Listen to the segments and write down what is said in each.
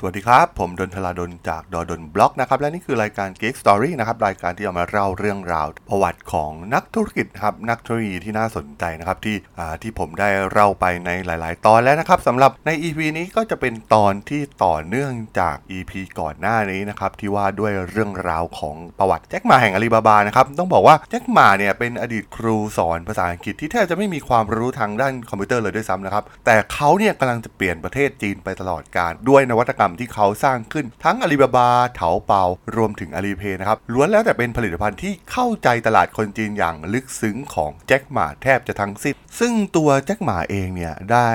สวัสดีครับ ผมด.ดลจากด.ดล็อกนะครับ และนี่คือรายการ Geek Story นะครับ รายการที่เอามาเล่าเรื่องราว ประวัติของนักธุรกิจครับ นักธุรกิจที่น่าสนใจนะครับที่อ่าที่ผมได้เล่าไปในหลาย ๆ ตอนแล้วนะครับสำหรับใน EP นี้ก็จะเป็นตอนที่ต่อเนื่องจาก EP ก่อนหน้านี้นะครับที่ว่าด้วยเรื่องราวของประวัติแจ็คหม่าแห่งอาลีบาบานะครับต้องบอกว่าแจ็คหม่าเนี่ยเป็นอดีตครูสอนภาษาอังกฤษที่แทบจะไม่มีความรู้ทางด้านคอมพิวเตอร์เลยด้วยซ้ำนะครับแต่เขาเนี่ยกำลังจะเปลี่ยนประเทศจีนไปตลอดกาลด้วยนวัตกรรมที่เขาสร้างขึ้นทั้งอาลีบาบาเถาเป่ารวมถึงอาลีเพย์นะครับล้วนแล้วแต่เป็นผลิตภัณฑ์ที่เข้าใจตลาดคนจีนอย่างลึกซึ้งของแจ็คหม่าแทบจะทั้งสิ้น ซึ่งตัวแจ็คหม่าเองเนี่ยได้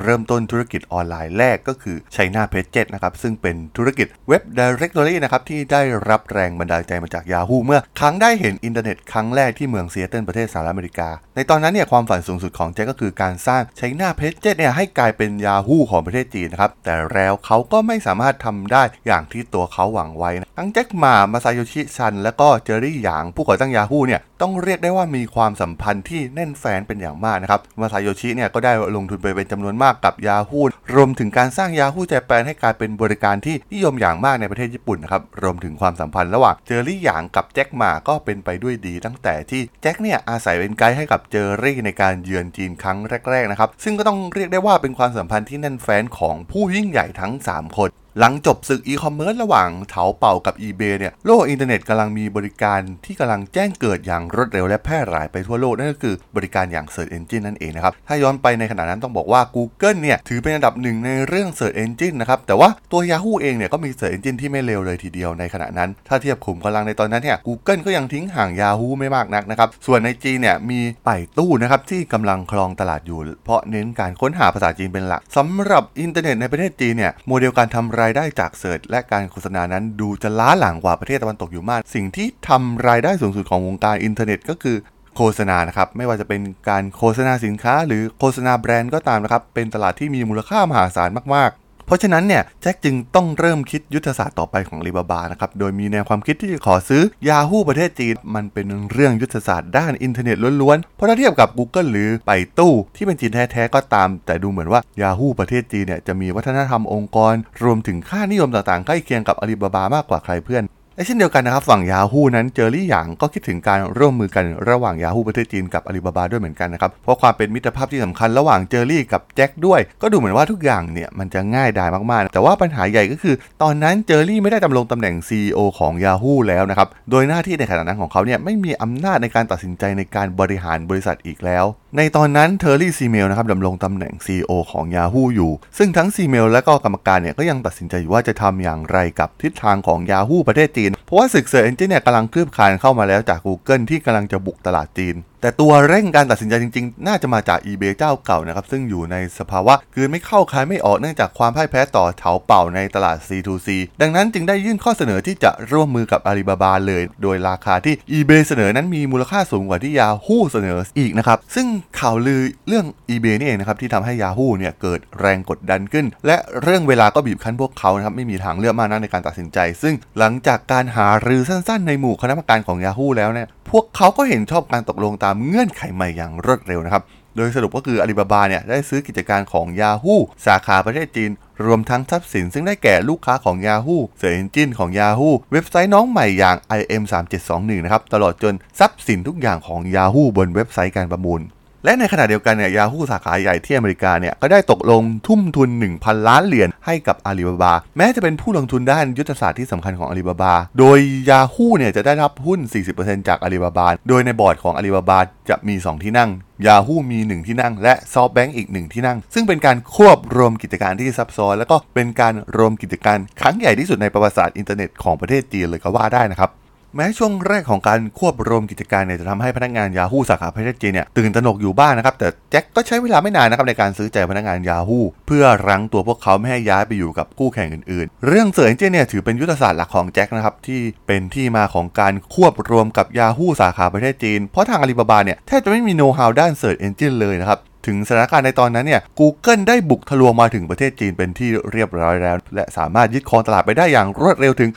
เริ่มต้นธุรกิจออนไลน์แรกก็คือ China p a g e นะครับซึ่งเป็นธุรกิจเว็บ Directory นะครับที่ได้รับแรงบันดาลใจมาจาก Yahoo เมื่อครั้งได้เห็นอินเทอร์เน็ตครั้งแรกที่เมืองซีแอตเทิลประเทศสหรัฐอเมริกา ในตอนนั้นเนี่ยความฝันสูงสุดของแจ็คก็คือการสร้าง China p a g e เนี่ยให้กลายเป็น Yahoo ของประเทศจีนนะครับแต่แล้วเขาก็ไม่สามารถทำได้อย่างที่ตัวเขาหวังไว้นะทั้งแจ็คหม่ามาซาโยชิซัน และก็เจอรี่หยางผู้ก่อตั้ง Yahoo เนี่ยต้องเรียกได้ว่ามีความสัมพันธ์ที่แน่นแฟ้นเป็นอย่างมากนะครับ มาซาโยชิเนี่ยก็ได้ลงทุนไปเป็นจำนวนมากกับ Yahoo รวมถึงการสร้าง Yahoo Japan ให้กลายเป็นบริการที่นิยมอย่างมากในประเทศญี่ปุ่นนะครับ รวมถึงความสัมพันธ์ระหว่างเจอรี่หยางกับแจ็คหม่าก็เป็นไปด้วยดี ตั้งแต่ที่แจ็คเนี่ยอาสาเป็นไกด์ให้กับเจอรี่ในการเยือนจีนครั้งแรกๆนะครับ ซึ่งก็ต้องเรียกได้ว่าเป็นความสัมพันธ์ที่แน่นแฟ้นของผู้ยิ่งใหญ่ทั้ง 3 คน out. หลังจบศึกอีคอมเมิร์ซระหว่างเถาเป่ากับ eBay เนี่ยโลกอินเทอร์เน็ตกำลังมีบริการที่กำลังแจ้งเกิดอย่างรวดเร็วและแพร่หลายไปทั่วโลก นั่นก็คือบริการอย่าง Search Engine นั่นเองนะครับ ถ้าย้อนไปในขณะนั้นต้องบอกว่า Google เนี่ยถือเป็นอันดับหนึ่งในเรื่อง Search Engine นะครับแต่ว่าตัว Yahoo เองเนี่ยก็มี Search Engine ที่ไม่เลวเลยทีเดียวในขณะนั้น ถ้าเทียบขุมกำลังในตอนนั้นเนี่ย Google ก็ยังทิ้งห่าง Yahoo ไม่มากนักนะครับส่วนในจีนเนี่ยมีไป่ตู้นะครับที่กำลังครองตลาดอยู่ เพราะเน้นการค้นหาภาษาจีนเป็นหลักสำหรับอินเทอร์เน็ตในประเทศจีนเนี่ยโมเดลการทำรายได้จาก search และการโฆษณานั้นดูจะล้าหลังกว่าประเทศตะวันตกอยู่มาก สิ่งที่ทำรายได้สูงสุดของวงการอินเทอร์เน็ตก็คือโฆษณานะครับไม่ว่าจะเป็นการโฆษณาสินค้า หรือโฆษณาแบรนด์ก็ตามนะครับเป็นตลาดที่มีมูลค่ามหาศาลมากๆ เพราะฉะนั้นเนี่ยแจ็คจึงต้องเริ่มคิดยุทธศาสตร์ต่อไปของอาลีบาบานะครับโดยมีแนวความคิดที่จะขอซื้อ Yahoo ประเทศจีน มันเป็นเรื่องยุทธศาสตร์ด้านอินเทอร์เน็ตล้วนๆ เพราะถ้าเทียบกับ Google หรือไป่ตู้ที่เป็นจีนแท้ๆก็ตาม แต่ดูเหมือนว่า Yahoo ประเทศจีนเนี่ยจะมีวัฒนธรรมองค์กร รวมถึงค่านิยมต่างๆใกล้เคียงกับอาลีบาบามากกว่าใครเพื่อน และเช่นเดียวกันนะครับฝั่ง Yahoo นั้นเจอรี่หยางก็คิดถึงการร่วมมือกันระหว่าง Yahoo ประเทศจีนกับอาลีบาบาด้วยเหมือนกันนะครับ เพราะความเป็นมิตรภาพที่สำคัญระหว่างเจอรี่กับแจ็คด้วย ก็ดูเหมือนว่าทุกอย่างเนี่ยมันจะง่ายดายมากๆ แต่ว่าปัญหาใหญ่ก็คือ ตอนนั้นเจอรี่ไม่ได้ดำรงตำแหน่ง CEO ของ Yahoo แล้วนะครับ โดยหน้าที่ในขณะนั้นของเขาเนี่ยไม่มีอำนาจในการตัดสินใจในการบริหารบริษัทอีกแล้ว ในตอนนั้นเทอร์รี่ซีเมลนะครับดำรงตำแหน่ง CEO ของ Yahoo อยู่ ซึ่งทั้งซีเมลและก็กรรมการเนี่ยก็ยังตัดสินใจอยู่ว่าจะทำอย่างไรกับทิศทางของ Yahoo ประเทศจีนเพราะว่าศึก Search Engine เนี่ยกำลังคืบคลานเข้ามาแล้วจาก Google ที่กำลังจะบุกตลาดจีนแต่ตัวเร่งการตัดสินใจจริงๆ น่าจะมาจาก eBay เจ้าเก่านะครับ ซึ่งอยู่ในสภาวะกลืนไม่เข้าคายไม่ออกเนื่องจากความพ่ายแพ้ต่อเถาเป่าในตลาด C2C ดังนั้นจึงได้ยื่นข้อเสนอที่จะร่วมมือกับ Alibaba เลย โดยราคาที่ eBay เสนอนั้นมีมูลค่าสูงกว่าที่ Yahoo เสนออีกนะครับ ซึ่งข่าวลือเรื่อง eBay นี่เองนะครับที่ทำให้ Yahoo เนี่ยเกิดแรงกดดันขึ้น และเรื่องเวลาก็บีบคั้นพวกเขานะครับไม่มีทางเลือกมากนักในการตัดสินใจ ซึ่งหลังจากการหารือสั้นๆ ในหมู่คณะกรรมการของ Yahoo แล้วเนี่ย พวกเขาก็เห็นชอบการตกลงตามเงื่อนไขใหม่อย่างรวดเร็วนะครับ โดยสรุปก็คืออาลีบาบาเนี่ยได้ซื้อกิจการของ Yahoo สาขาประเทศจีน รวมทั้งทรัพย์สินซึ่งได้แก่ลูกค้าของ Yahoo Search Engine ของ Yahoo เว็บไซต์น้องใหม่อย่าง IM3721 นะครับ ตลอดจนทรัพย์สินทุกอย่างของ Yahoo บนเว็บไซต์การประมูล และในขณะเดียวกันเนี่ย Yahoo สาขาใหญ่ที่อเมริกาเนี่ยก็ได้ตกลงทุ่มทุน 1,000 ล้านเหรียญให้กับอาลีบาบา แม้จะเป็นผู้ลงทุนด้านยุทธศาสตร์ที่สำคัญของอาลีบาบา โดย Yahoo เนี่ยจะได้รับหุ้น 40%จากอาลีบาบา โดยในบอร์ดของอาลีบาบาจะมี 2 ที่นั่ง Yahoo มี 1 ที่นั่ง และ SoftBank อีก 1 ที่นั่ง ซึ่งเป็นการควบรวมกิจการที่ซับซ้อน แล้วก็เป็นการรวมกิจการครั้งใหญ่ที่สุดในประวัติศาสตร์อินเทอร์เน็ตของประเทศจีนเลยก็ว่าได้นะครับ แม้ช่วงแรกของการควบรวมกิจการเนี่ยจะทำให้พนักงาน Yahoo สาขาประเทศจีนเนี่ยตื่นตระหนกอยู่บ้างนะครับ แต่แจ็คก็ใช้เวลาไม่นานนะครับในการซื้อใจพนักงาน Yahoo เพื่อรั้งตัวพวกเขาไม่ให้ย้ายไปอยู่กับคู่แข่งอื่นๆ เรื่อง Search Engine เนี่ยถือเป็นยุทธศาสตร์หลักของแจ็คนะครับที่เป็นที่มาของการควบรวมกับ Yahoo สาขาประเทศจีน เพราะทางอาลีบาบาเนี่ยแทบจะไม่มี know-how ด้าน Search Engine เลยนะครับ ถึงสถานการณ์ในตอนนั้นเนี่ย Google ได้บุกทะลวงมาถึงประเทศจีนเป็นที่เรียบร้อยแล้ว และสามารถยึดครองตลาดไปได้อย่างรวดเร็วถึง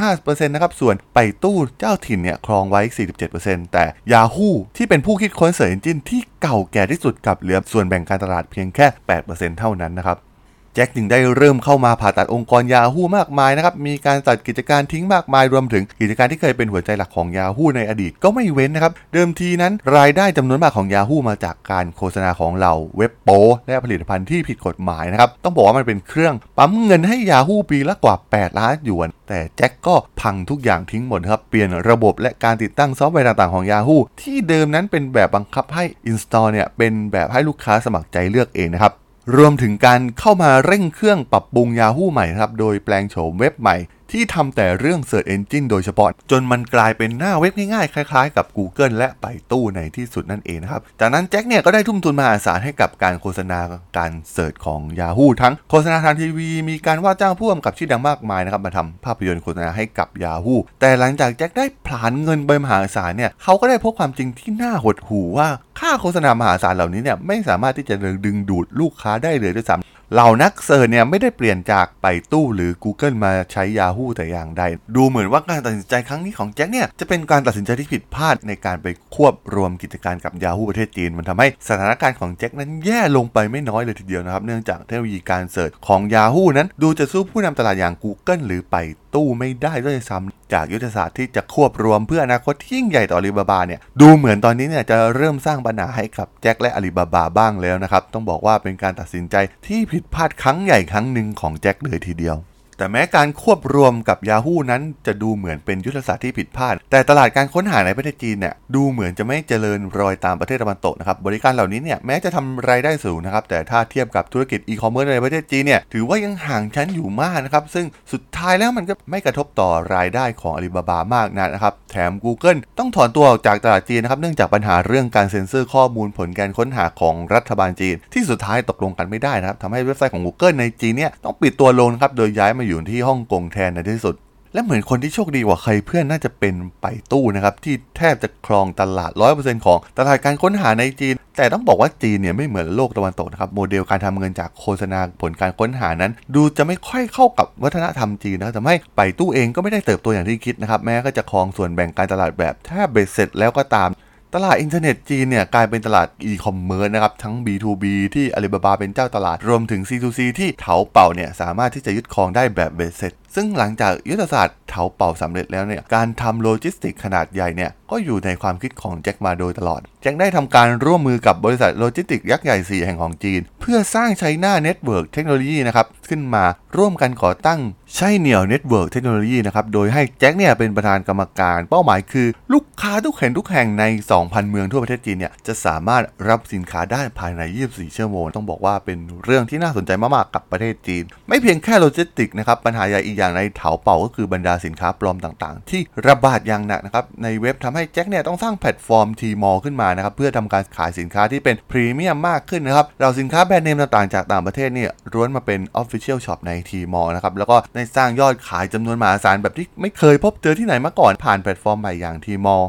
45%นะครับ ส่วนไป่ตู้เจ้าถิ่นเนี่ยครองไว้ 47%แต่ Yahoo ที่เป็นผู้คิดค้น Search Engine ที่เก่าแก่ที่สุดกลับเหลือส่วนแบ่งการตลาดเพียงแค่ 8%เท่านั้นนะครับ แจ็คจึงได้เริ่มเข้ามาผ่าตัดองค์กร Yahoo มากมายนะครับ มีการตัดกิจการทิ้งมากมายรวมถึงกิจการที่เคยเป็นหัวใจหลักของ Yahoo ในอดีตก็ไม่เว้นนะครับ เดิมทีนั้นรายได้จำนวนมากของ Yahoo มาจากการโฆษณาของเหล่าเว็บโป้และผลิตภัณฑ์ที่ผิดกฎหมายนะครับ ต้องบอกว่ามันเป็นเครื่องปั๊มเงินให้ Yahoo ปีละกว่า 8 ล้านหยวน แต่แจ็คก็พังทุกอย่างทิ้งหมดครับ เปลี่ยนระบบและการติดตั้งซอฟต์แวร์ต่างๆของ Yahoo ที่เดิมนั้นเป็นแบบบังคับให้ install เนี่ยเป็นแบบให้ลูกค้าสมัครใจเลือกเองนะครับ รวมถึงการเข้ามาเร่งเครื่องปรับปรุง Yahoo ใหม่ครับ โดยแปลงโฉมเว็บใหม่ ที่ทำแต่เรื่อง Search Engine โดยเฉพาะ จนมันกลายเป็นหน้าเว็บง่ายๆ คล้ายๆ กับ Google และไป่ตู้ในที่สุดนั่นเองนะครับ จากนั้นแจ็คเนี่ยก็ได้ทุ่มทุนมหาศาลให้กับการโฆษณาการเสิร์ชของ Yahoo ทั้งโฆษณาทางทีวี มีการว่าจ้างผู้กำกับชื่อดังมากมายนะครับมาทำภาพยนตร์โฆษณาให้กับ Yahoo แต่หลังจากแจ็คได้ผลานเงินไปมหาศาลเนี่ยเขาก็ได้พบความจริงที่น่าหดหู่ว่าค่าโฆษณามหาศาลเหล่านี้เนี่ยไม่สามารถที่จะดึงดูดลูกค้าได้เลยด้วยซ้ำ เหล่านักเสิร์ชเนี่ยไม่ได้เปลี่ยนจากไปตู้หรือ Google มาใช้ Yahoo แต่อย่างใด ดูเหมือนว่าการตัดสินใจครั้งนี้ของแจ็คเนี่ยจะเป็นการตัดสินใจที่ผิดพลาดในการไปควบรวมกิจการกับ Yahoo ประเทศจีน มันทำให้สถานการณ์ของแจ็คนั้นแย่ลงไปไม่น้อยเลยทีเดียวนะครับ เนื่องจากเทคโนโลยีการ search ของ Yahoo นั้น ดูจะสู้ผู้นำตลาดอย่าง Google หรือไป่ตู้ไม่ได้ด้วยซ้ำจากยุทธศาสตร์ที่จะควบรวมเพื่ออนาคตที่ยิ่งใหญ่ต่ออาลีบาบาเนี่ยดูเหมือนตอนนี้เนี่ยจะเริ่มสร้างปัญหาให้กับแจ็คและอาลีบาบาบ้างแล้วนะครับ ต้องบอกว่าเป็นการตัดสินใจที่ผิดพลาดครั้งใหญ่ครั้งหนึ่งของแจ็คเลยทีเดียว แต่แม้การควบรวมกับ Yahoo นั้นจะดูเหมือนเป็นยุทธศาสตร์ที่ผิดพลาด แต่ตลาดการค้นหาในประเทศจีนเนี่ยดูเหมือนจะไม่เจริญรอยตามประเทศตะวันตกนะครับบริการเหล่านี้เนี่ยแม้จะทำรายได้สูงนะครับแต่ถ้าเทียบกับธุรกิจอีคอมเมิร์ซในประเทศจีนเนี่ยถือว่ายังห่างชั้นอยู่มากนะครับซึ่งสุดท้ายแล้วมันก็ไม่กระทบต่อรายได้ของอาลีบาบามากนักนะครับแถม Google ต้องถอนตัวออกจากตลาดจีนนะครับเนื่องจากปัญหาเรื่องการเซ็นเซอร์ข้อมูลผลการค้นหาของรัฐบาลจีน ที่สุดท้ายตกลงกันไม่ได้นะครับทำให้เว็บไซต์ของ Google ในจีนเนี่ยต้องปิดตัวลงครับโดยย้ายมาอยู่ที่ฮ่องกงแทนในที่สุด และเหมือนคนที่โชคดีกว่าใครเพื่อนน่าจะเป็นไป่ตู้นะครับ ที่แทบจะครองตลาด 100%ของตลาดการค้นหาในจีน แต่ต้องบอกว่าจีนเนี่ยไม่เหมือนโลกตะวันตกนะครับ โมเดลการทำเงินจากโฆษณาผลการค้นหานั้น ดูจะไม่ค่อยเข้ากับวัฒนธรรมจีนนะทำให้ไป่ตู้เองก็ไม่ได้เติบโตอย่างที่คิดนะครับแม้ก็จะครองส่วนแบ่งการตลาดแบบแทบเบ็ดเสร็จแล้วก็ตาม ตลาดอินเทอร์เน็ตจีนเนี่ยกลายเป็นตลาดอีคอมเมิร์ซนะครับ ทั้ง B2B ที่อาลีบาบาเป็นเจ้าตลาด รวมถึง C2C ที่เถาเป่าเนี่ยสามารถที่จะยึดครองได้แบบเบ็ดเสร็จซึ่งหลังจากยุทธศาสตร์เถาเป่าสำเร็จแล้วเนี่ยการทำโลจิสติกขนาดใหญ่เนี่ยก็อยู่ในความคิดของแจ็คมาโดยตลอด แจ็คได้ทำการร่วมมือกับบริษัทโลจิสติกยักษ์ใหญ่ 4 แห่งของจีน เพื่อสร้าง China Network Technology นะครับ ขึ้นมาร่วมกันก่อตั้งไช่เหนี่ยว Network Technology นะครับ โดยให้แจ็คเนี่ยเป็นประธานกรรมการเป้าหมายคือ ลูกค้าทุกแห่งทุกแห่งใน 2,000 เมืองทั่วประเทศจีนเนี่ยจะสามารถรับสินค้าได้ภายใน 24 ชั่วโมงต้องบอกว่าเป็นเรื่องที่น่าสนใจมากๆกับประเทศจีน ไม่เพียงแค่โลจิสติกนะครับปัญหาใหญ่อีกอย่างในเถาเป่าก็คือบรรดาสินค้าปลอมต่างๆ ที่ระบาดอย่างหนักนะครับในเว็บทำให้แจ็คเนี่ยต้องสร้างแพลตฟอร์ม Tmall ขึ้นมานะครับเพื่อทำการขายสินค้าที่เป็นพรีเมียมมากขึ้นนะครับเหล่าสินค้าแบรนด์เนมต่างๆจากต่างประเทศเนี่ยล้วนมาเป็น Official Shop ใน Tmall นะครับแล้วก็ได้สร้างยอดขายจำนวนมหาศาลแบบที่ไม่เคยพบเจอที่ไหนมาก่อนผ่านแพลตฟอร์มใหม่อย่าง Tmall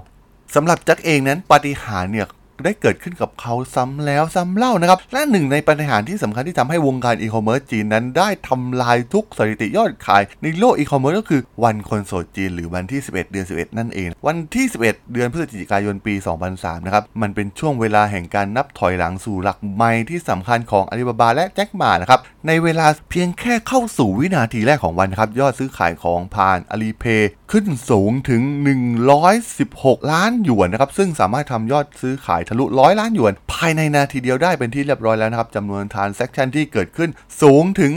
สำหรับแจ็คเองนั้นปาฏิหาริย์เนี่ย ได้เกิดขึ้นกับเขาซ้ำแล้วซ้ำเล่านะครับ และหนึ่งในปาฏิหาริย์ที่สำคัญที่ทำให้วงการอีคอมเมิร์ซจีนนั้นได้ทำลายทุกสถิติยอดขาย ในโลกอีคอมเมิร์ซก็คือวันคนโสดจีนหรือวันที่ 11 เดือน 11 นั่นเอง วันที่ 11 เดือนพฤศจิกายนปี 2003 นะครับ มันเป็นช่วงเวลาแห่งการนับถอยหลังสู่หลักไมล์ที่สำคัญของอาลีบาบาและแจ็คหม่านะครับ ในเวลาเพียงแค่เข้าสู่วินาทีแรกของวันครับยอดซื้อขายของผ่าน Alipay ขึ้นสูงถึง 116 ล้านหยวนนะครับซึ่งสามารถทำยอดซื้อขายทะลุร้อยล้านหยวน ภายในนาทีเดียวได้เป็นที่เรียบร้อยแล้วนะครับจำนวน transaction ที่เกิดขึ้นสูงถึง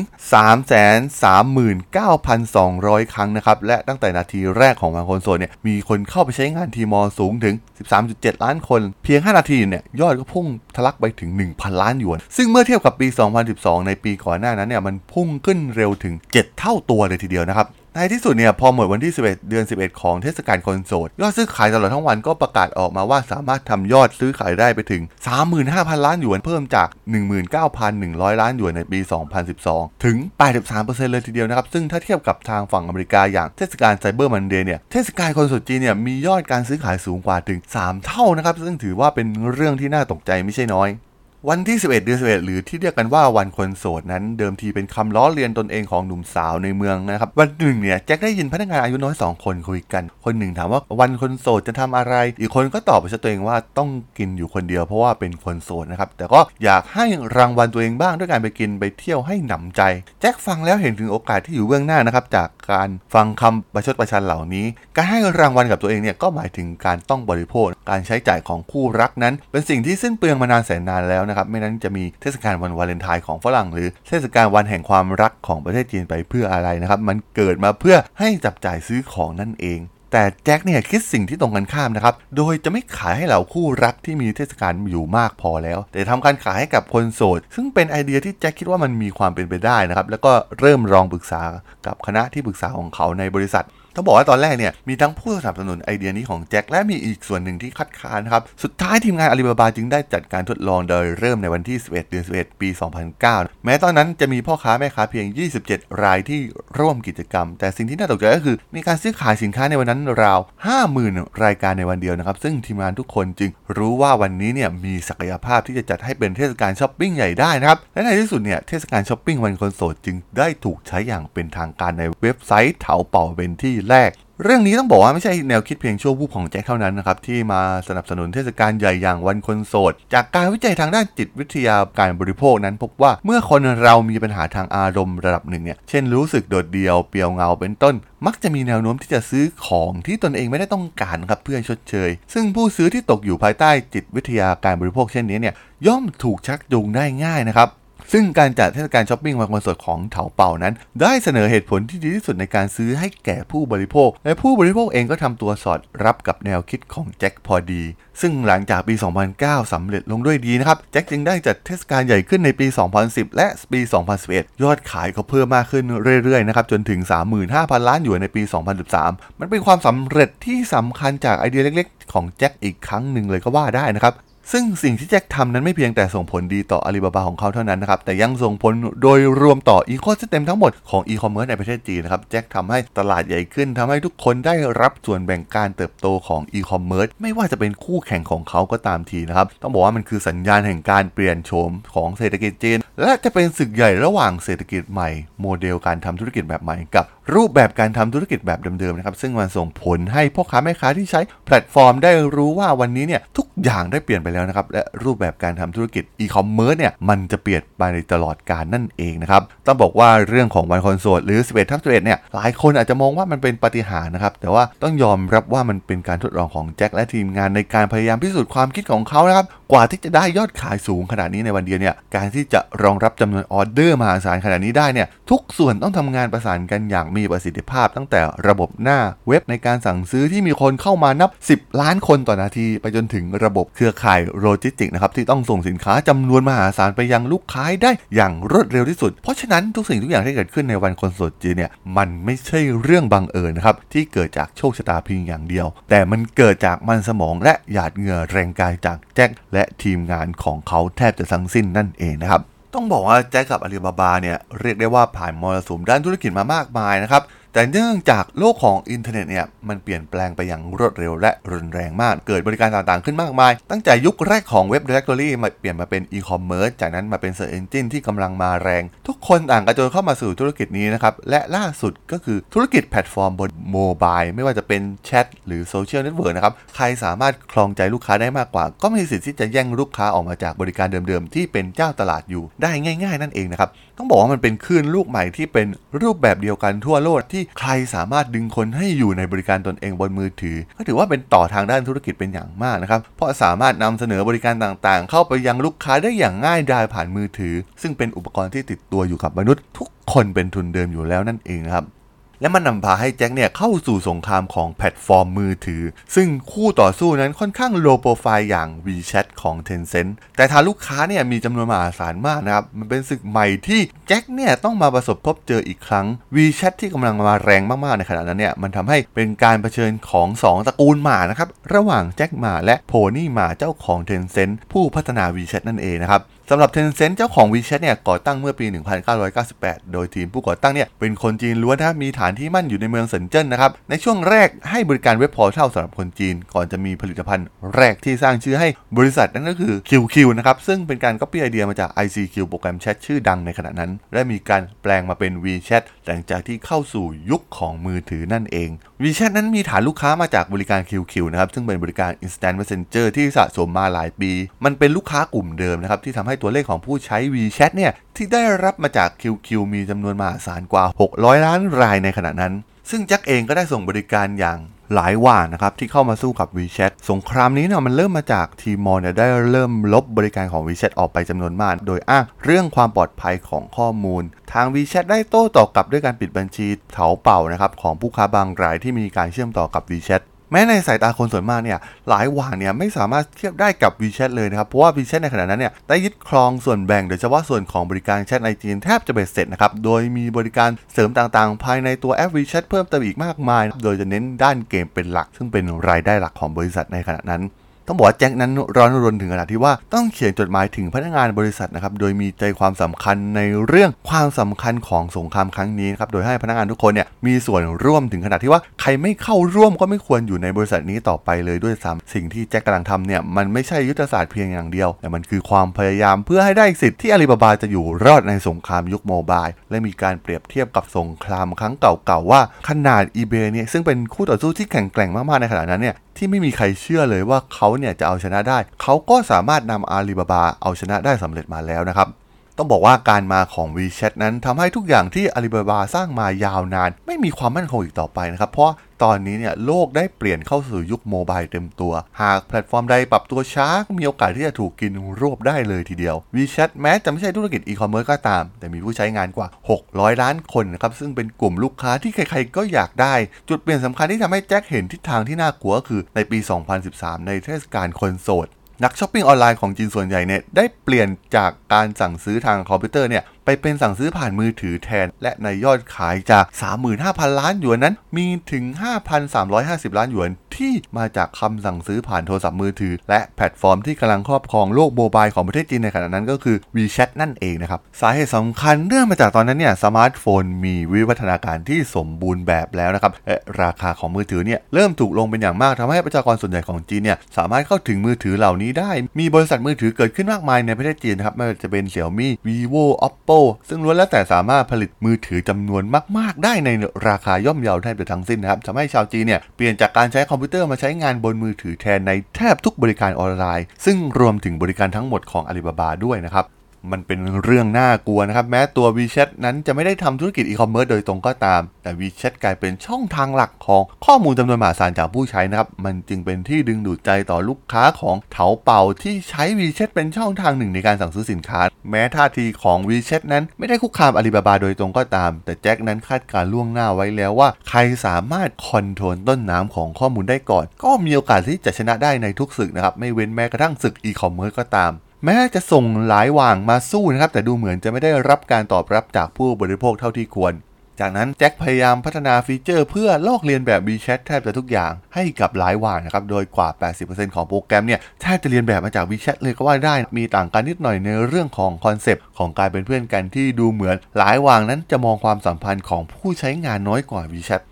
339,200 ครั้งนะครับ และตั้งแต่นาทีแรกของวันคนโสดเนี่ยมีคนเข้าไปใช้งาน Tmall สูงถึง 13.7 ล้านคน เพียง 5 นาทีเนี่ยยอดก็พุ่งทะลักไปถึง 1,000 ล้านหยวน ซึ่งเมื่อเทียบกับปี 2012 ในปีก่อนหน้านั้นเนี่ยมันพุ่งขึ้นเร็วถึง 7 เท่าตัวเลยทีเดียวนะครับ ในที่สุดเนี่ยพอหมดวันที่ 11 เดือน 11 ของเทศกาลคนโสด ยอดซื้อขายตลอดทั้งวันก็ประกาศออกมาว่าสามารถทำยอดซื้อขายได้ไปถึง 35,000 ล้านหยวนเพิ่มจาก 19,100 ล้านหยวนในปี 2012 ถึง 83%เลยทีเดียวนะครับ ซึ่งถ้าเทียบกับทางฝั่งอเมริกาอย่างเทศกาลไซเบอร์มันเดย์เนี่ยเทศกาลคนโสดจีนเนี่ยมียอดการซื้อขายสูงกว่าถึง 3 เท่านะครับซึ่งถือว่าเป็นเรื่องที่น่าตกใจไม่ใช่น้อย วันที่ 11 เดือน 11 หรือที่เรียกกันว่าวันคนโสดนั้น เดิมทีเป็นคำล้อเลียนตนเองของหนุ่มสาวในเมืองนะครับ วันหนึ่งเนี่ยแจ็คได้ยินพนักงานอายุน้อย 2 คนคุยกัน คนหนึ่งถามว่าวันคนโสดจะทำอะไร อีกคนก็ตอบไปตัวเองว่าต้องกินอยู่คนเดียวเพราะว่าเป็นคนโสดนะครับ แต่ก็อยากให้รางวัลตัวเองบ้างด้วยการไปกินไปเที่ยวให้หนำใจ แจ็คฟังแล้วเห็นถึงโอกาสที่อยู่เบื้องหน้านะครับจากการฟังคำประชดประชันเหล่านี้ การให้รางวัลกับตัวเองเนี่ยก็หมายถึงการต้องบริโภค การใช้จ่ายของคู่รักนั้น เป็นสิ่งที่สิ้นเปลืองมานานแสนนานแล้วนะครับ ไม่นั้นจะมีเทศกาลวันวาเลนไทน์ของฝรั่ง หรือเทศกาลวันแห่งความรักของประเทศจีนไปเพื่ออะไรนะครับ มันเกิดมาเพื่อให้จับจ่ายซื้อของนั่นเองแต่แจ็คเนี่ยคิดสิ่งที่ตรงกันข้ามนะครับ โดยจะไม่ขายให้เหล่าคู่รักที่มีเทศกาลอยู่มากพอแล้ว แต่ทำการขายให้กับคนโสด ซึ่งเป็นไอเดียที่แจ็คคิดว่ามันมีความเป็นไปได้นะครับ แล้วก็เริ่มลองปรึกษากับคณะที่ปรึกษาของเขาในบริษัท ต้องบอกว่าตอนแรกเนี่ยมีทั้งผู้สนับสนุนไอเดียนี้ของแจ็คและมีอีกส่วนหนึ่งที่คัดค้านครับ สุดท้ายทีมงานอาลีบาบาจึงได้จัดการทดลองโดยเริ่มในวันที่ 11 เดือน 11 ปี 2009 แม้ตอนนั้นจะมีพ่อค้าแม่ค้าเพียง 27 รายที่ร่วมกิจกรรม แต่สิ่งที่น่าตกใจก็คือ มีการซื้อขายสินค้าในวันนั้นราว 50,000 รายการในวันเดียวนะครับ ซึ่งทีมงานทุกคนจึงรู้ว่าวันนี้เนี่ยมีศักยภาพที่จะจัดให้เป็นเทศกาลช้อปปิ้งใหญ่ได้นะครับและในที่สุดเนี่ยเทศกาลช้อปปิ้งวันคนโสดจึงได้ถูกใช้อย่างเป็นทางการในเว็บไซต์เถาเป่าเป็นที่แรก เรื่องนี้ต้องบอกว่าไม่ใช่แนวคิดเพียงชั่ววูบของแจ็คเท่านั้นนะครับ ที่มาสนับสนุนเทศกาลใหญ่อย่างวันคนโสด จากการวิจัยทางด้านจิตวิทยาการบริโภคนั้นพบว่าเมื่อคนเรามีปัญหาทางอารมณ์ระดับหนึ่งเนี่ยเช่นรู้สึกโดดเดี่ยวเปลี่ยวเงาเป็นต้น มักจะมีแนวโน้มที่จะซื้อของที่ตนเองไม่ได้ต้องการครับเพื่อชดเชย ซึ่งผู้ซื้อที่ตกอยู่ภายใต้จิตวิทยาการบริโภคเช่นนี้เนี่ยย่อมถูกชักจูงได้ง่ายนะครับ ซึ่งการจัดเทศกาลช้อปปิ้งวันวันสดของเถาเป่านั้น ได้เสนอเหตุผลที่ดีที่สุดในการซื้อให้แก่ผู้บริโภค และผู้บริโภคเองก็ทำตัวสอดรับกับแนวคิดของแจ็คพอดี ซึ่งหลังจากปี 2009สำเร็จลงด้วยดีนะครับ แจ็คจึงได้จัดเทศกาลใหญ่ขึ้นในปี 2010 และปี 2011 ยอดขายก็เพิ่มมากขึ้นเรื่อยๆนะครับจนถึง 35,000 ล้านหยวนในปี 2013 มันเป็นความสำเร็จที่สำคัญจากไอเดียเล็ก ๆ ของแจ็คอีกครั้งหนึ่งเลยก็ว่าได้นะครับ ซึ่งสิ่งที่แจ็คทำนั้นไม่เพียงแต่ส่งผลดีต่ออาลีบาบาของเขาเท่านั้นนะครับ แต่ยังส่งผลโดยรวมต่อ ecosystem ทั้งหมดของอีคอมเมิร์ซในประเทศจีนนะครับ แจ็คทำให้ตลาดใหญ่ขึ้นทำให้ทุกคนได้รับส่วนแบ่งการเติบโตของอีคอมเมิร์ซไม่ว่าจะเป็นคู่แข่งของเขาก็ตามทีนะครับ ต้องบอกว่ามันคือสัญญาณแห่งการเปลี่ยนโฉมของเศรษฐกิจจีน และจะเป็นศึกใหญ่ระหว่างเศรษฐกิจใหม่ โมเดลการทำธุรกิจแบบใหม่กับรูปแบบการทำธุรกิจแบบเดิมๆนะครับซึ่งมันส่งผลให้พ่อค้าแม่ค้าที่ใช้แพลตฟอร์มได้รู้ว่าวันนี้เนี่ยทุกอย่างได้เปลี่ยนไปแล้วนะครับและรูปแบบการทำธุรกิจอีคอมเมิร์ซเนี่ยมันจะเปลี่ยนไปตลอดการนั่นเองนะครับต้องบอกว่าเรื่องของวันคนโสดหรือ 11ทับ11เนี่ยหลายคนอาจจะมองว่ามันเป็นปาฏิหาริย์นะครับแต่ว่าต้องยอมรับว่ามันเป็นการทดลองของแจ็คและทีมงานในการพยายามพิสูจน์ความคิดของเขานะครับ กว่าที่จะได้ยอดขายสูงขนาดนี้ในวันเดียวเนี่ยการที่จะรองรับจำนวนออเดอร์มหาศาลขนาดนี้ได้เนี่ยทุกส่วนต้องทำงานประสานกันอย่างมีประสิทธิภาพ ตั้งแต่ระบบหน้าเว็บในการสั่งซื้อที่มีคนเข้ามานับ 10 ล้านคนต่อนาที ไปจนถึงระบบเครือข่ายโลจิสติกนะครับที่ต้องส่งสินค้าจำนวนมหาศาลไปยังลูกค้าได้อย่างรวดเร็วที่สุด เพราะฉะนั้นทุกสิ่งทุกอย่างที่เกิดขึ้นในวันคนสดจีเนี่ยมันไม่ใช่เรื่องบังเอิญนะครับที่เกิดจากโชคชะตาเพียงอย่างเดียว แต่มันเกิดจากมันสมองและหยาดเหงื่อแรงกายจากแจ็คและทีมงานของเขาแทบจะทั้งสิ้นนั่นเองนะครับ ต้องบอกว่าแจ็คกับอาลีบาบาเนี่ยเรียกได้ว่าผ่านมรสุมด้านธุรกิจมามากมายนะครับ แต่เนื่องจากโลกของอินเทอร์เน็ตเนี่ยมันเปลี่ยนแปลงไปอย่างรวดเร็วและรุนแรงมาก เกิดบริการต่างๆขึ้นมากมาย ตั้งแต่ยุคแรกของเว็บ Directory มาเปลี่ยนมาเป็นอีคอมเมิร์ซจากนั้นมาเป็น Search Engine ที่กำลังมาแรง ทุกคนต่างกระโจนเข้ามาสู่ธุรกิจนี้นะครับ และล่าสุดก็คือธุรกิจแพลตฟอร์มบน mobile ไม่ว่าจะเป็นแชทหรือโซเชียลเน็ตเวิร์กนะครับใครสามารถครองใจลูกค้าได้มากกว่า ก็มีสิทธิ์ที่จะแย่งลูกค้าออกมาจากบริการเดิมๆที่เป็นเจ้าตลาดอยู่ได้ง่าย ๆ นั่นเองนะครับ ต้องบอกว่ามันเป็นคลื่นลูกใหม่ที่เป็นรูปแบบเดียวกันทั่วโลกที่ใครสามารถดึงคนให้อยู่ในบริการตนเองบนมือถือ ก็ถือว่าเป็นต่อทางด้านธุรกิจเป็นอย่างมากนะครับ เพราะสามารถนำเสนอบริการต่างๆ เข้าไปยังลูกค้าได้อย่างง่ายดายผ่านมือถือ ซึ่งเป็นอุปกรณ์ที่ติดตัวอยู่กับมนุษย์ทุกคนเป็นทุนเดิมอยู่แล้วนั่นเองครับ และมันนำพาให้แจ็คเนี่ยเข้าสู่สงครามของแพลตฟอร์มมือถือ ซึ่งคู่ต่อสู้นั้นค่อนข้างโลโปรไฟล์อย่าง WeChat ของ Tencent แต่ทางลูกค้าเนี่ยมีจำนวนมหาศาลมากนะครับ มันเป็นศึกใหม่ที่แจ็คเนี่ยต้องมาประสบพบเจออีกครั้ง WeChat ที่กำลังมาแรงมากๆในขณะนั้นเนี่ยมันทำให้เป็นการเผชิญของ 2 ตระกูลหม่านะครับ ระหว่างแจ็คหม่าและโพนี่หม่าเจ้าของ Tencent ผู้พัฒนา WeChat นั่นเองนะครับ สำหรับ Tencent เจ้าของ WeChat เนี่ยก่อตั้งเมื่อปี 1998 โดยทีมผู้ก่อตั้งเนี่ยเป็นคนจีนล้วนนะมีฐานที่มั่นอยู่ในเมืองเซินเจิ้นนะครับ ในช่วงแรกให้บริการเว็บ portal สำหรับคนจีน ก่อนจะมีผลิตภัณฑ์แรกที่สร้างชื่อให้บริษัทนั่นก็คือ QQ นะครับ ซึ่งเป็นการก๊อปปี้ไอเดียมาจาก ICQ โปรแกรมแชทชื่อดังในขณะนั้น และมีการแปลงมาเป็น WeChat หลังจากที่เข้าสู่ยุคของมือถือนั่นเอง WeChat นั้นมีฐานลูกค้ามาจากบริการ QQ นะครับ ซึ่งเป็นบริการ Instant Messenger ที่สะสมมาหลายปี มันเป็นลูกค้ากลุ่มเดิมนะครับ ที่ทำให้ตัวเลขของผู้ใช้ WeChat เนี่ยที่ได้รับมาจาก QQ มีจำนวนมหาศาลกว่า 600 ล้านรายในขณะนั้น ซึ่งแจ็คเองก็ได้ส่งบริการอย่าง หลายว่านะครับที่เข้ามาสู้กับ WeChat สงครามนี้เนี่ยมันเริ่มมาจากทีมอลเนี่ยได้เริ่มลบบริการของ WeChat ออกไปจำนวนมาก โดยอ้างเรื่องความปลอดภัยของข้อมูล ทาง WeChat ได้โต้ตอบกลับด้วยการปิดบัญชีเถาเป่านะครับของผู้ค้าบางรายที่มีการเชื่อมต่อกับ WeChat แม้ในสายตาคนส่วนมากเนี่ยหลายว่างเนี่ยไม่สามารถเทียบได้กับ WeChat เลยนะครับ เพราะว่า WeChat ในขณะนั้นเนี่ยได้ยึดครองส่วนแบ่งโดยเฉพาะส่วนของบริการแชทในจีนแทบจะเบ็ดเสร็จนะครับ โดยมีบริการเสริมต่างๆ ภายในตัวแอป WeChat เพิ่มเติมอีกมากมาย โดยจะเน้นด้านเกมเป็นหลัก ซึ่งเป็นรายได้หลักของบริษัทในขณะนั้น ต้องบอกว่าแจ็คนั้นร้อนรนถึงขนาดที่ว่าต้องเขียนจดหมายถึงพนักงานบริษัทนะครับ โดยมีใจความสำคัญในเรื่องความสำคัญของสงครามครั้งนี้นครับ โดยให้พนักงานทุกคนเนี่ยมีส่วนร่วมถึงขนาดที่ว่าใครไม่เข้าร่วมก็ไม่ควรอยู่ในบริษัทนี้ต่อไปเลยด้วยซ้ำสิ่งที่แจ็คกำลังทำเนี่ยมันไม่ใช่ยุทธศาสตร์เพียงอย่างเดียว แต่มันคือความพยายามเพื่อให้ได้สิทธิ์ที่อาลีบาบาจะอยู่รอดในสงครามยุคโมบาย และมีการเปรียบเทียบกับสงครามครั้งเก่าๆว่าขนาด eBay เนี่ยซึ่งเป็นคู่ต่อสู้ที่แข็งแกร่งมากๆในขณะนั้นเนี่ยที่ไม่มีใครเชื่อเลยว่าเขาเนี่ยจะเอาชนะได้ เขาก็สามารถนำอาลีบาบาเอาชนะได้สำเร็จมาแล้วนะครับ ต้องบอกว่าการมาของ WeChat นั้นทำให้ทุกอย่างที่อาลีบาบาสร้างมายาวนาน ไม่มีความมั่นคงอีกต่อไปนะครับ เพราะตอนนี้เนี่ยโลกได้เปลี่ยนเข้าสู่ยุค mobile เต็มตัว หากแพลตฟอร์มใดปรับตัวช้าก็มีโอกาสที่จะถูกกินรวบได้เลยทีเดียว WeChat แม้จะไม่ใช่ธุรกิจอีคอมเมิร์ซก็ตาม แต่มีผู้ใช้งานกว่า 600 ล้านคนนะครับซึ่งเป็นกลุ่มลูกค้าที่ใครๆก็อยากได้ จุดเปลี่ยนสำคัญที่ทำให้แจ็คเห็นทิศทางที่น่ากลัวคือในปี 2013 ในเทศกาลคนโสด นักช้อปปิ้งออนไลน์ของจีนส่วนใหญ่เนี่ยได้เปลี่ยนจากการสั่งซื้อทางคอมพิวเตอร์เนี่ย ไปเป็นสั่งซื้อผ่านมือถือแทน และในยอดขายจาก 35,000 ล้านหยวนนั้น มีถึง 5,350 ล้านหยวนที่มาจากคำสั่งซื้อผ่านโทรศัพท์มือถือ และแพลตฟอร์มที่กำลังครอบครองโลก mobile ของประเทศจีนในขณะนั้นก็คือ WeChat นั่นเองนะครับ สาเหตุสำคัญเนื่องมาจากตอนนั้นเนี่ยสมาร์ทโฟนมีวิวัฒนาการที่สมบูรณ์แบบแล้วนะครับและราคาของมือถือเนี่ยเริ่มถูกลงเป็นอย่างมากทำให้ประชากรส่วนใหญ่ของจีนเนี่ยสามารถเข้าถึงมือถือเหล่านี้ได้ มีบริษัทมือถือเกิดขึ้นมากมายในประเทศจีนนะครับไม่ว่าจะเป็น Xiaomi Vivo Oppo ซึ่งล้วนแล้วแต่สามารถผลิตมือถือจำนวนมาก ๆ ได้ในราคาย่อมเยาแทบจะทั้งสิ้นนะครับทำให้ชาวจีนเนี่ยเปลี่ยนจากการใช้คอมพิวเตอร์มาใช้งานบนมือถือแทนในแทบทุกบริการออนไลน์ ซึ่งรวมถึงบริการทั้งหมดของอาลีบาบาด้วยนะครับ มันเป็นเรื่องน่ากลัวนะครับ แม้ตัว WeChat นั้นจะไม่ได้ทำธุรกิจอีคอมเมิร์ซโดยตรงก็ตาม แต่ WeChat กลายเป็นช่องทางหลักของข้อมูลจำนวนมหาศาลจากผู้ใช้นะครับ มันจึงเป็นที่ดึงดูดใจต่อลูกค้าของเถาเป่าที่ใช้ WeChat เป็นช่องทางหนึ่งในการสั่งซื้อสินค้า แม้ท่าทีของ WeChat นั้นไม่ได้คุกคามอาลีบาบาโดยตรงก็ตาม แต่แจ็คนั้นคาดการณ์ล่วงหน้าไว้แล้วว่า ใครสามารถ control ต้นน้ำของข้อมูลได้ก่อน ก็มีโอกาสที่จะชนะได้ในทุกศึกนะครับไม่เว้นแม้กระทั่งศึกอีคอมเมิร์ซก็ตาม แม้จะส่ง Laiwang มาสู้นะครับ แต่ดูเหมือนจะไม่ได้รับการตอบรับจากผู้บริโภคเท่าที่ควร จากนั้นแจ็คพยายามพัฒนาฟีเจอร์เพื่อลอกเลียนแบบ WeChat แทบจะทุกอย่างให้กับ Laiwang นะครับ โดยกว่า 80%ของโปรแกรมเนี่ยแทบจะเลียนแบบมาจาก WeChat เลยก็ว่าได้ มีต่างกันนิดหน่อยในเรื่องของคอนเซปต์ของการเป็นเพื่อนกันที่ดูเหมือน Laiwang นั้นจะมองความสัมพันธ์ของผู้ใช้งานน้อยกว่า WeChat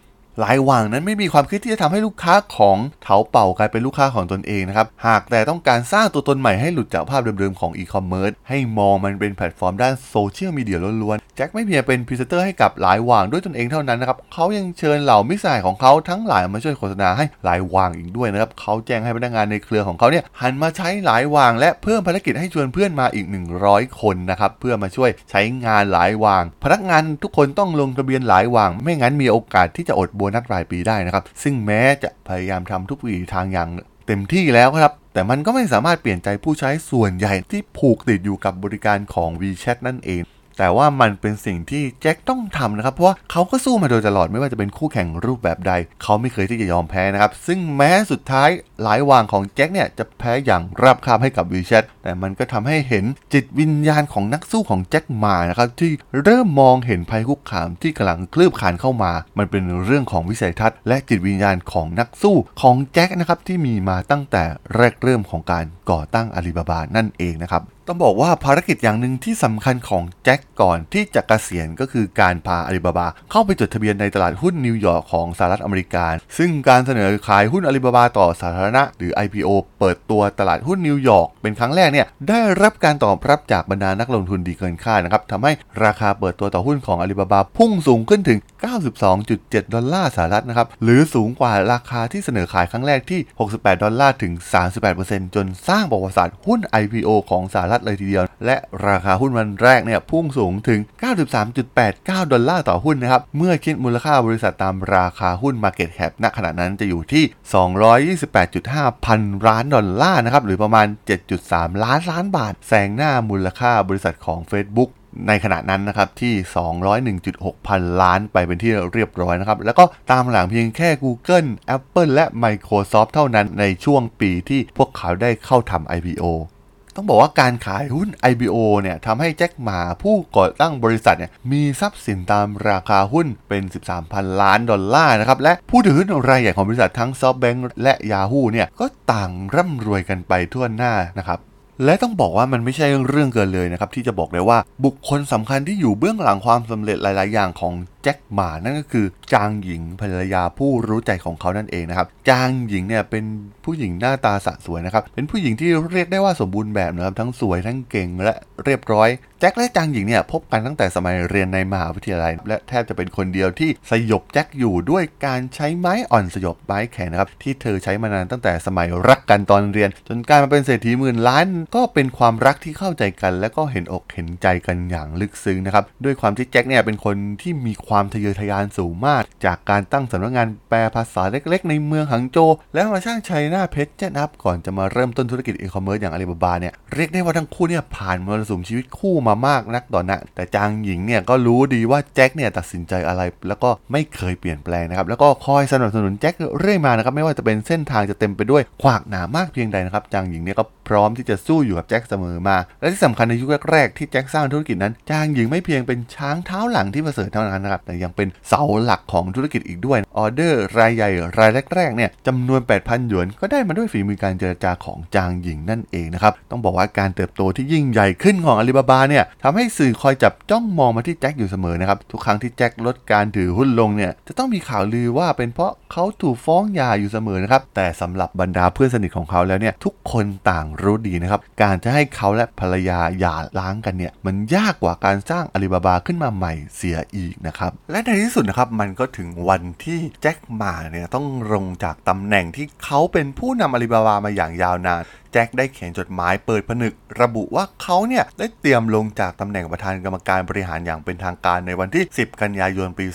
Laiwang นั้นไม่มีความคิดที่จะทำให้ลูกค้าของเถาเป่ากลายเป็นลูกค้าของตนเองนะครับ หากแต่ต้องการสร้างตัวตนใหม่ให้หลุดจากภาพเดิมๆของอีคอมเมิร์ซให้มองมันเป็นแพลตฟอร์มด้านโซเชียลมีเดียล้วนๆแจ็คไม่เพียงเป็นพรีเซนเตอร์ให้กับ Laiwang ด้วยตนเองเท่านั้นนะครับเขายังเชิญเหล่ามิตรสหายของเขาทั้งหลายมาช่วยโฆษณาให้ Laiwang อีกด้วยนะครับเขาแจ้งให้พนักงานในเครือของเขาเนี่ยหันมาใช้ Laiwang และเพิ่มภารกิจให้ชวนเพื่อนมาอีก 100 คนนะครับเพื่อมาช่วยใช้งานหลายว่าง พนักงานทุกคนต้องลงทะเบียนหลายว่าง ไม่งั้นมีโอกาสที่จะอดบนนัสรายปีได้นะครับ ซึ่งแม้จะพยายามทำทุกวิถีทางอย่างเต็มที่แล้วครับ แต่มันก็ไม่สามารถเปลี่ยนใจผู้ใช้ส่วนใหญ่ที่ผูกติดอยู่กับบริการของ WeChat นั่นเอง แต่ว่ามันเป็นสิ่งที่แจ็คต้องทำนะครับ เพราะว่าเขาก็สู้มาโดยตลอดไม่ว่าจะเป็นคู่แข่งรูปแบบใด เขาไม่เคยที่จะยอมแพ้นะครับ ซึ่งแม้สุดท้ายหลายวางของแจ็คเนี่ยจะแพ้อย่างราบคาบให้กับวิเชตแต่มันก็ทำให้เห็นจิตวิญญาณของนักสู้ของแจ็คมานะครับที่เริ่มมองเห็นภัยคุกคามที่กำลังคลืบคานเข้ามา มันเป็นเรื่องของวิสัยทัศน์และจิตวิญญาณของนักสู้ของแจ็คนะครับที่มีมาตั้งแต่แรกเริ่มของการก่อตั้งอาลีบาบานั่นเองนะครับ ต้องบอกว่าภารกิจอย่างหนึ่งที่สำคัญของแจ็คก่อนที่จะกะเกษียณก็คือการพาอาลีบาบา เข้าไปจดทะเบียนในตลาดหุ้นนิวยอร์กของสหรัฐอเมริกา ซึ่งการเสนอขายหุ้นอาลีบาบาต่อสาธารณะ หรือ IPO เปิดตัวตลาดหุ้นนิวยอร์กเป็นครั้งแรกเนี่ยได้รับการตอบรับจากบรรดานักลงทุนดีเกินคาดนะครับทำให้ราคาเปิดตัวต่อหุ้นของอาลีบาบาพุ่งสูงขึ้นถึง 92.7 ดอลลาร์สหรัฐนะครับหรือสูงกว่าราคาที่เสนอขายครั้งแรกที่ 68 ดอลลาร์ถึง 38%จนสร้างประวัติศาสตร์หุ้น IPO ของสหรัฐเลยทีเดียว และราคาหุ้นวันแรกเนี่ยพุ่งสูงถึง 93.89 ดอลลาร์ต่อหุ้นนะครับ เมื่อคิดมูลค่าบริษัทตามราคาหุ้น Market Cap ณขณะนั้นจะอยู่ที่ 228.5 พันล้านดอลลาร์นะครับ หรือประมาณ 7.3 ล้านล้านบาท แซงหน้ามูลค่าบริษัทของ Facebook ในขณะนั้นนะครับที่ 201.6 พันล้านไปเป็นที่เรียบร้อยนะครับ แล้วก็ตามหลังเพียงแค่ Google Apple และ Microsoft เท่านั้นในช่วงปีที่พวกเขาได้เข้าทำ IPO ต้องบอกว่าการขายหุ้น IBO เนี่ยทำให้แจ็คหมาผู้ก่อตั้งบริษัทเนี่ยมีทรัพย์สินตามราคาหุ้นเป็น 13,000 ล้านดอลลาร์นะครับ และผู้ถือหุ้นรายใหญ่ของบริษัททั้ง SoftBank และ Yahoo เนี่ยก็ต่างร่ำรวยกันไปทั่วหน้านะครับและต้องบอกว่ามันไม่ใช่เรื่องเกินเลยนะครับ ที่จะบอกเลยว่าบุคคลสำคัญที่อยู่เบื้องหลังความสำเร็จหลาย ๆ อย่างของแจ็คหมานั่นก็คือ จางหญิงภรรยาผู้รู้ใจของเขานั่นเองนะครับ จางหญิงเนี่ยเป็นผู้หญิงหน้าตาสะสวยนะครับ เป็นผู้หญิงที่เรียกได้ว่าสมบูรณ์แบบนะครับ ทั้งสวยทั้งเก่งและเรียบร้อย แจ็คและจางหญิงเนี่ยพบกันตั้งแต่สมัยเรียนในมหาวิทยาลัย และแทบจะเป็นคนเดียวที่สยบแจ็คอยู่ด้วยการใช้ไม้อ่อนสยบไม้แข็งนะครับที่เธอใช้มานานตั้งแต่สมัยรักกันตอนเรียน จนกลายมาเป็นเศรษฐีหมื่นล้านก็เป็นความรักที่เข้าใจกัน และก็เห็นอกเห็นใจกันอย่างลึกซึ้งนะครับด้วยความที่แจ็คเนี่ยเป็นคนที่มีความทะเยอทะยานสูงมากจากการตั้งสำนักงานแปลภาษาเล็กๆ ในเมืองหังโจ แล้วมาช่าง China Pages นะครับก่อนจะมาเริ่มต้นธุรกิจอีคอมเมิร์ซอย่างอาลีบาบาเนี่ยเรียกได้ว่าทั้งคู่เนี่ยผ่านมรสุมชีวิตคู่มามากนักต่อนักแต่จางอิงเนี่ยก็รู้ดีว่าแจ็คเนี่ยตัดสินใจอะไร แล้วก็ไม่เคยเปลี่ยนแปลงนะครับแล้วก็คอยสนับสนุนแจ็คเรื่อยมานะครับไม่ว่าจะเป็นเส้นทางจะเต็มไปด้วยขวากหนามมากเพียงใดนะครับจางอิงเนี่ยก็พร้อมที่จะสู้อยู่กับแจ็คเสมอมา และที่สำคัญในยุคแรกๆที่แจ็คสร้างธุรกิจนั้น จางอิงไม่เพียงเป็นช้างเท้าหลังที่ประเสริฐเท่านั้นนะครับแต่ยังเป็นเสาหลักของธุรกิจอีกด้วย ออเดอร์รายใหญ่รายแรกๆเนี่ยจำนวน 8,000 หยวน ก็ได้มาด้วยฝีมือการเจรจาของจางหญิงนั่นเองนะครับ ต้องบอกว่าการเติบโตที่ยิ่งใหญ่ขึ้นของอาลีบาบาเนี่ยทำให้สื่อคอยจับจ้องมองมาที่แจ็คอยู่เสมอนะครับ ทุกครั้งที่แจ็คลดการถือหุ้นลงเนี่ยจะต้องมีข่าวลือว่าเป็นเพราะเขาถูกฟ้องหย่าอยู่เสมอนะครับแต่สำหรับบรรดาเพื่อนสนิทของเขาแล้วเนี่ยทุกคนต่างรู้ดีนะครับการจะให้เขาและภรรยาหย่าล้างกันเนี่ยมันยากกว่าการสร้างอาลีบาบาขึ้นมาใหม่เสียอีกนะครับและในที่สุดนะครับมันก็ถึงวันที่แจ็คหมาเนี่ยต้องลงจากตำแหน่งที่เขาเป็นผู้นำอาลีบาบามาอย่างยาวนานแจ็คได้เขียนจดหมายเปิดผนึก ระบุว่าเขาเนี่ยได้เตรียมลงจากตำแหน่งประธานกรรมการบริหารอย่างเป็นทางการในวันที่ 10 กันยายนปี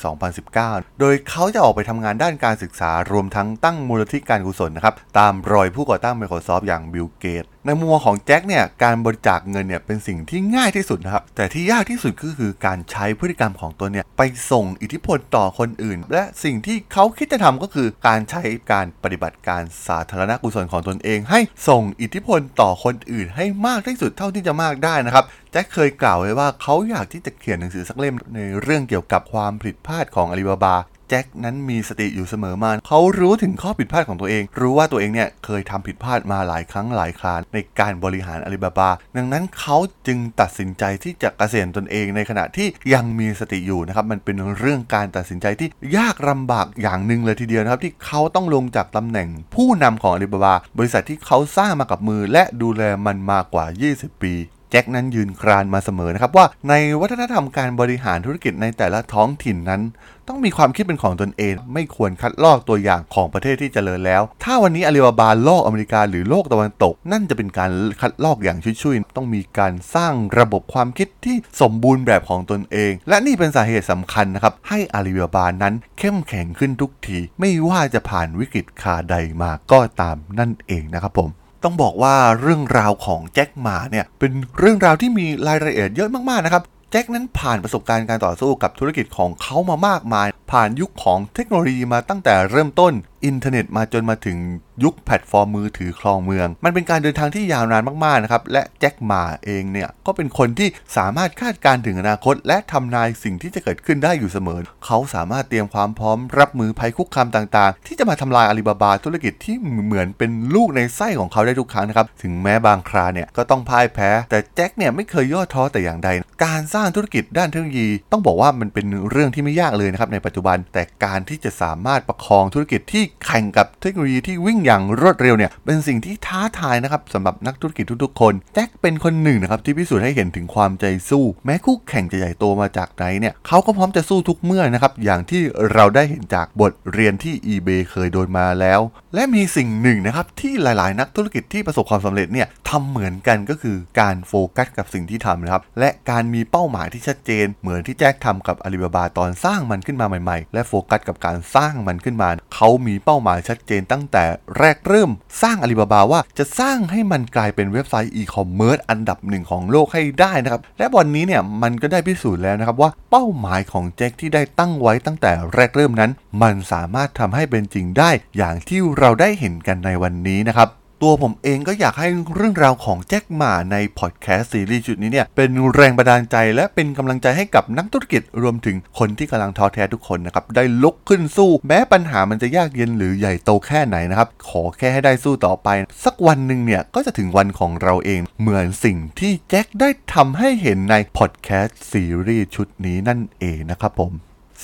2019 โดยเขาจะออกไปทำงานด้านการศึกษารวมทั้งตั้งมูลนิธิการกุศลนะครับตามรอยผู้ก่อตั้ง Microsoft อย่างบิลเกตในมุมของแจ็คเนี่ยการบริจาคเงินเนี่ยเป็นสิ่งที่ง่ายที่สุดนะครับแต่ที่ยากที่สุดก็คือการใช้พฤติกรรมของตัวเนี่ยไปส่งอิทธิพลต่อคนอื่น และสิ่งที่เขาคิดจะทำก็คือการใช้การปฏิบัติการสาธารณกุศลของตนเอง ให้ส่งอิทธิพลต่อคนอื่นให้มากที่สุดเท่าที่จะมากได้นะครับแจ็คเคยกล่าวไว้ว่าเขาอยากที่จะเขียนหนังสือสักเล่มในเรื่องเกี่ยวกับความผิดพลาดของอาลีบาบา จ็คนั้นมีสติอยู่เสมอมา เขารู้ถึงข้อผิดพลาดของตัวเอง รู้ว่าตัวเองเนี่ยเคยทำผิดพลาดมาหลายครั้งหลายคราในการบริหารอาลีบาบา ดังนั้นเขาจึงตัดสินใจที่จะเกษียณตนเองในขณะที่ยังมีสติอยู่นะครับ มันเป็นเรื่องการตัดสินใจที่ยากลาบากอย่างหนึ่งเลยทีเดียวนะครับ ที่เขาต้องลงจากตำแหน่งผู้นำของอาลีบาบา บริษัทที่เขาสร้างมากับมือและดูแลมันมากว่า 20 ปี จ็คนั้นยืนกรานมาเสมอนะครับว่าในวัฒนธรรมการบริหารธุรกิจในแต่ละท้องถิ่นนั้น ต้องมีความคิดเป็นของตนเอง ไม่ควรคัดลอกตัวอย่างของประเทศที่เจริญแล้ว ถ้าวันนี้อาลีบาบาลอกอเมริกาหรือโลกตะวันตก นั่นจะเป็นการคัดลอกอย่างชุยๆ ต้องมีการสร้างระบบความคิดที่สมบูรณ์แบบของตนเอง และนี่เป็นสาเหตุสำคัญนะครับให้อาลีบาบานั้นเข้มแข็งขึ้นทุกที ไม่ว่าจะผ่านวิกฤตคาใดมาก็ตามนั่นเองนะครับผม ต้องบอกว่าเรื่องราวของแจ็คหมาเนี่ยเป็นเรื่องราวที่มีรายละเอียดเยอะมากๆนะครับแจ็คนั้นผ่านประสบการณ์การต่อสู้กับธุรกิจของเขามามากมาย ผ่านยุคของเทคโนโลยีมาตั้งแต่เริ่มต้น อินเทอร์เน็ตมาจนมาถึงยุคแพลตฟอร์มมือถือครองเมือง มันเป็นการเดินทางที่ยาวนานมากๆนะครับ และแจ็คหม่าเองเนี่ย ก็เป็นคนที่สามารถคาดการณ์ถึงอนาคต และทำนายสิ่งที่จะเกิดขึ้นได้อยู่เสมอ เขาสามารถเตรียมความพร้อมรับมือภัยคุกคามต่างๆ ที่จะมาทำลายอาลีบาบาธุรกิจที่เหมือนเป็นลูกในไส้ของเขาได้ทุกครั้งนะครับถึงแม้บางคราเนี่ยก็ต้องพ่ายแพ้ แต่แจ็คเนี่ยไม่เคยย่อท้อแต่อย่างใด การสร้างธุรกิจด้านเทคโนโลยี ต้องบอกว่ามันเป็นเรื่องที่ไม่ยากเลยนะครับในปัจจุบันแต่การที่จะสามารถประคองธุรกิจที่แข่งกับเทคโนโลยีที่วิ่งอย่างรวดเร็วเนี่ยเป็นสิ่งที่ท้าทายนะครับสำหรับนักธุรกิจทุกๆ คนแจ็คเป็นคนหนึ่งนะครับที่พิสูจน์ให้เห็นถึงความใจสู้ แม้คู่แข่งจะใหญ่โตมาจากไหนเนี่ยเขาก็พร้อมจะสู้ทุกเมื่อนะครับอย่างที่เราได้เห็นจากบทเรียนที่ eBay เคยโดนมาแล้ว และมีสิ่งหนึ่งนะครับที่หลายๆ นักธุรกิจที่ประสบความสำเร็จเนี่ยทำเหมือนกันก็คือการโฟกัสกับสิ่งที่ทำนะครับและการมีเป้าหมายที่ชัดเจน เหมือนที่แจ็คทำกับอาลีบาบาตอนสร้างมันขึ้นมาใหม่ ๆ และโฟกัสกับการสร้างมันขึ้นมาเขามีเป้าหมายชัดเจนตั้งแต่แรกเริ่มสร้างอาลีบาบาว่าจะสร้างให้มันกลายเป็นเว็บไซต์อีคอมเมิร์ซอันดับหนึ่งของโลกให้ได้นะครับ และวันนี้เนี่ยมันก็ได้พิสูจน์แล้วนะครับว่าเป้าหมายของแจ็คที่ได้ตั้งไว้ตั้งแต่แรกเริ่มนั้น มันสามารถทำให้เป็นจริงได้อย่างที่เราได้เห็นกันในวันนี้นะครับ ตัวผมเองก็อยากให้เรื่องราวของแจ็คหม่าในพอดแคสต์ซีรีส์ชุดนี้เนี่ยเป็นแรงบันดาลใจและเป็นกำลังใจให้กับนักธุรกิจรวมถึงคนที่กำลังท้อแท้ทุกคนนะครับได้ลุกขึ้นสู้ แม้ปัญหามันจะยากเย็นหรือใหญ่โตแค่ไหนนะครับขอแค่ให้ได้สู้ต่อไป สักวันหนึ่งเนี่ยก็จะถึงวันของเราเอง เหมือนสิ่งที่แจ็คได้ทำให้เห็นในพอดแคสต์ซีรีส์ชุดนี้นั่นเองนะครับผม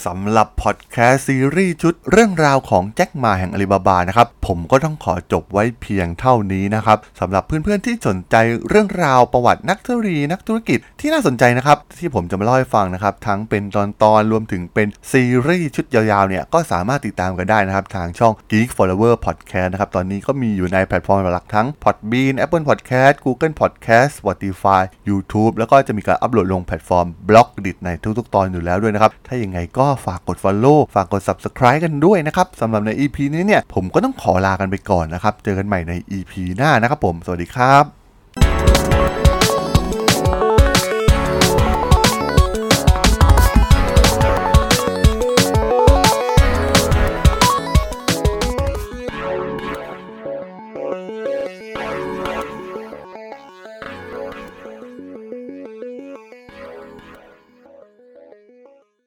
สำหรับพอดแคสต์ซีรีส์ชุดเรื่องราวของแจ็คมาแห่งอาลีบาบานะครับ ผมก็ต้องขอจบไว้เพียงเท่านี้นะครับสำหรับเพื่อนๆที่สนใจเรื่องราวประวัตินักธุรกิจนักธุรกิจที่น่าสนใจนะครับ ที่ผมจะมาเล่าให้ฟังนะครับ ทั้งเป็นตอนๆรวมถึงเป็นซีรีส์ชุดยาวๆเนี่ยก็สามารถติดตามกันได้นะครับ ทางช่อง Geek Flower Podcast นะครับ ตอนนี้ก็มีอยู่ในแพลตฟอร์มหลักทั้ง Podbean Apple Podcast Google Podcast Spotify YouTube แล้วก็จะมีการอัปโหลดลงแพลตฟอร์มบล็อกดิในทุกๆ ตอนอยู่แล้วด้วยนะครับถ้าอย่างไงก็ฝากกด Follow ฝากกด Subscribe กันด้วยนะครับสำหรับใน EP นี้เนี่ยผมก็ต้องขอลากันไปก่อนนะครับ เจอกันใหม่ใน EP หน้านะครับผม สวัสดีครับ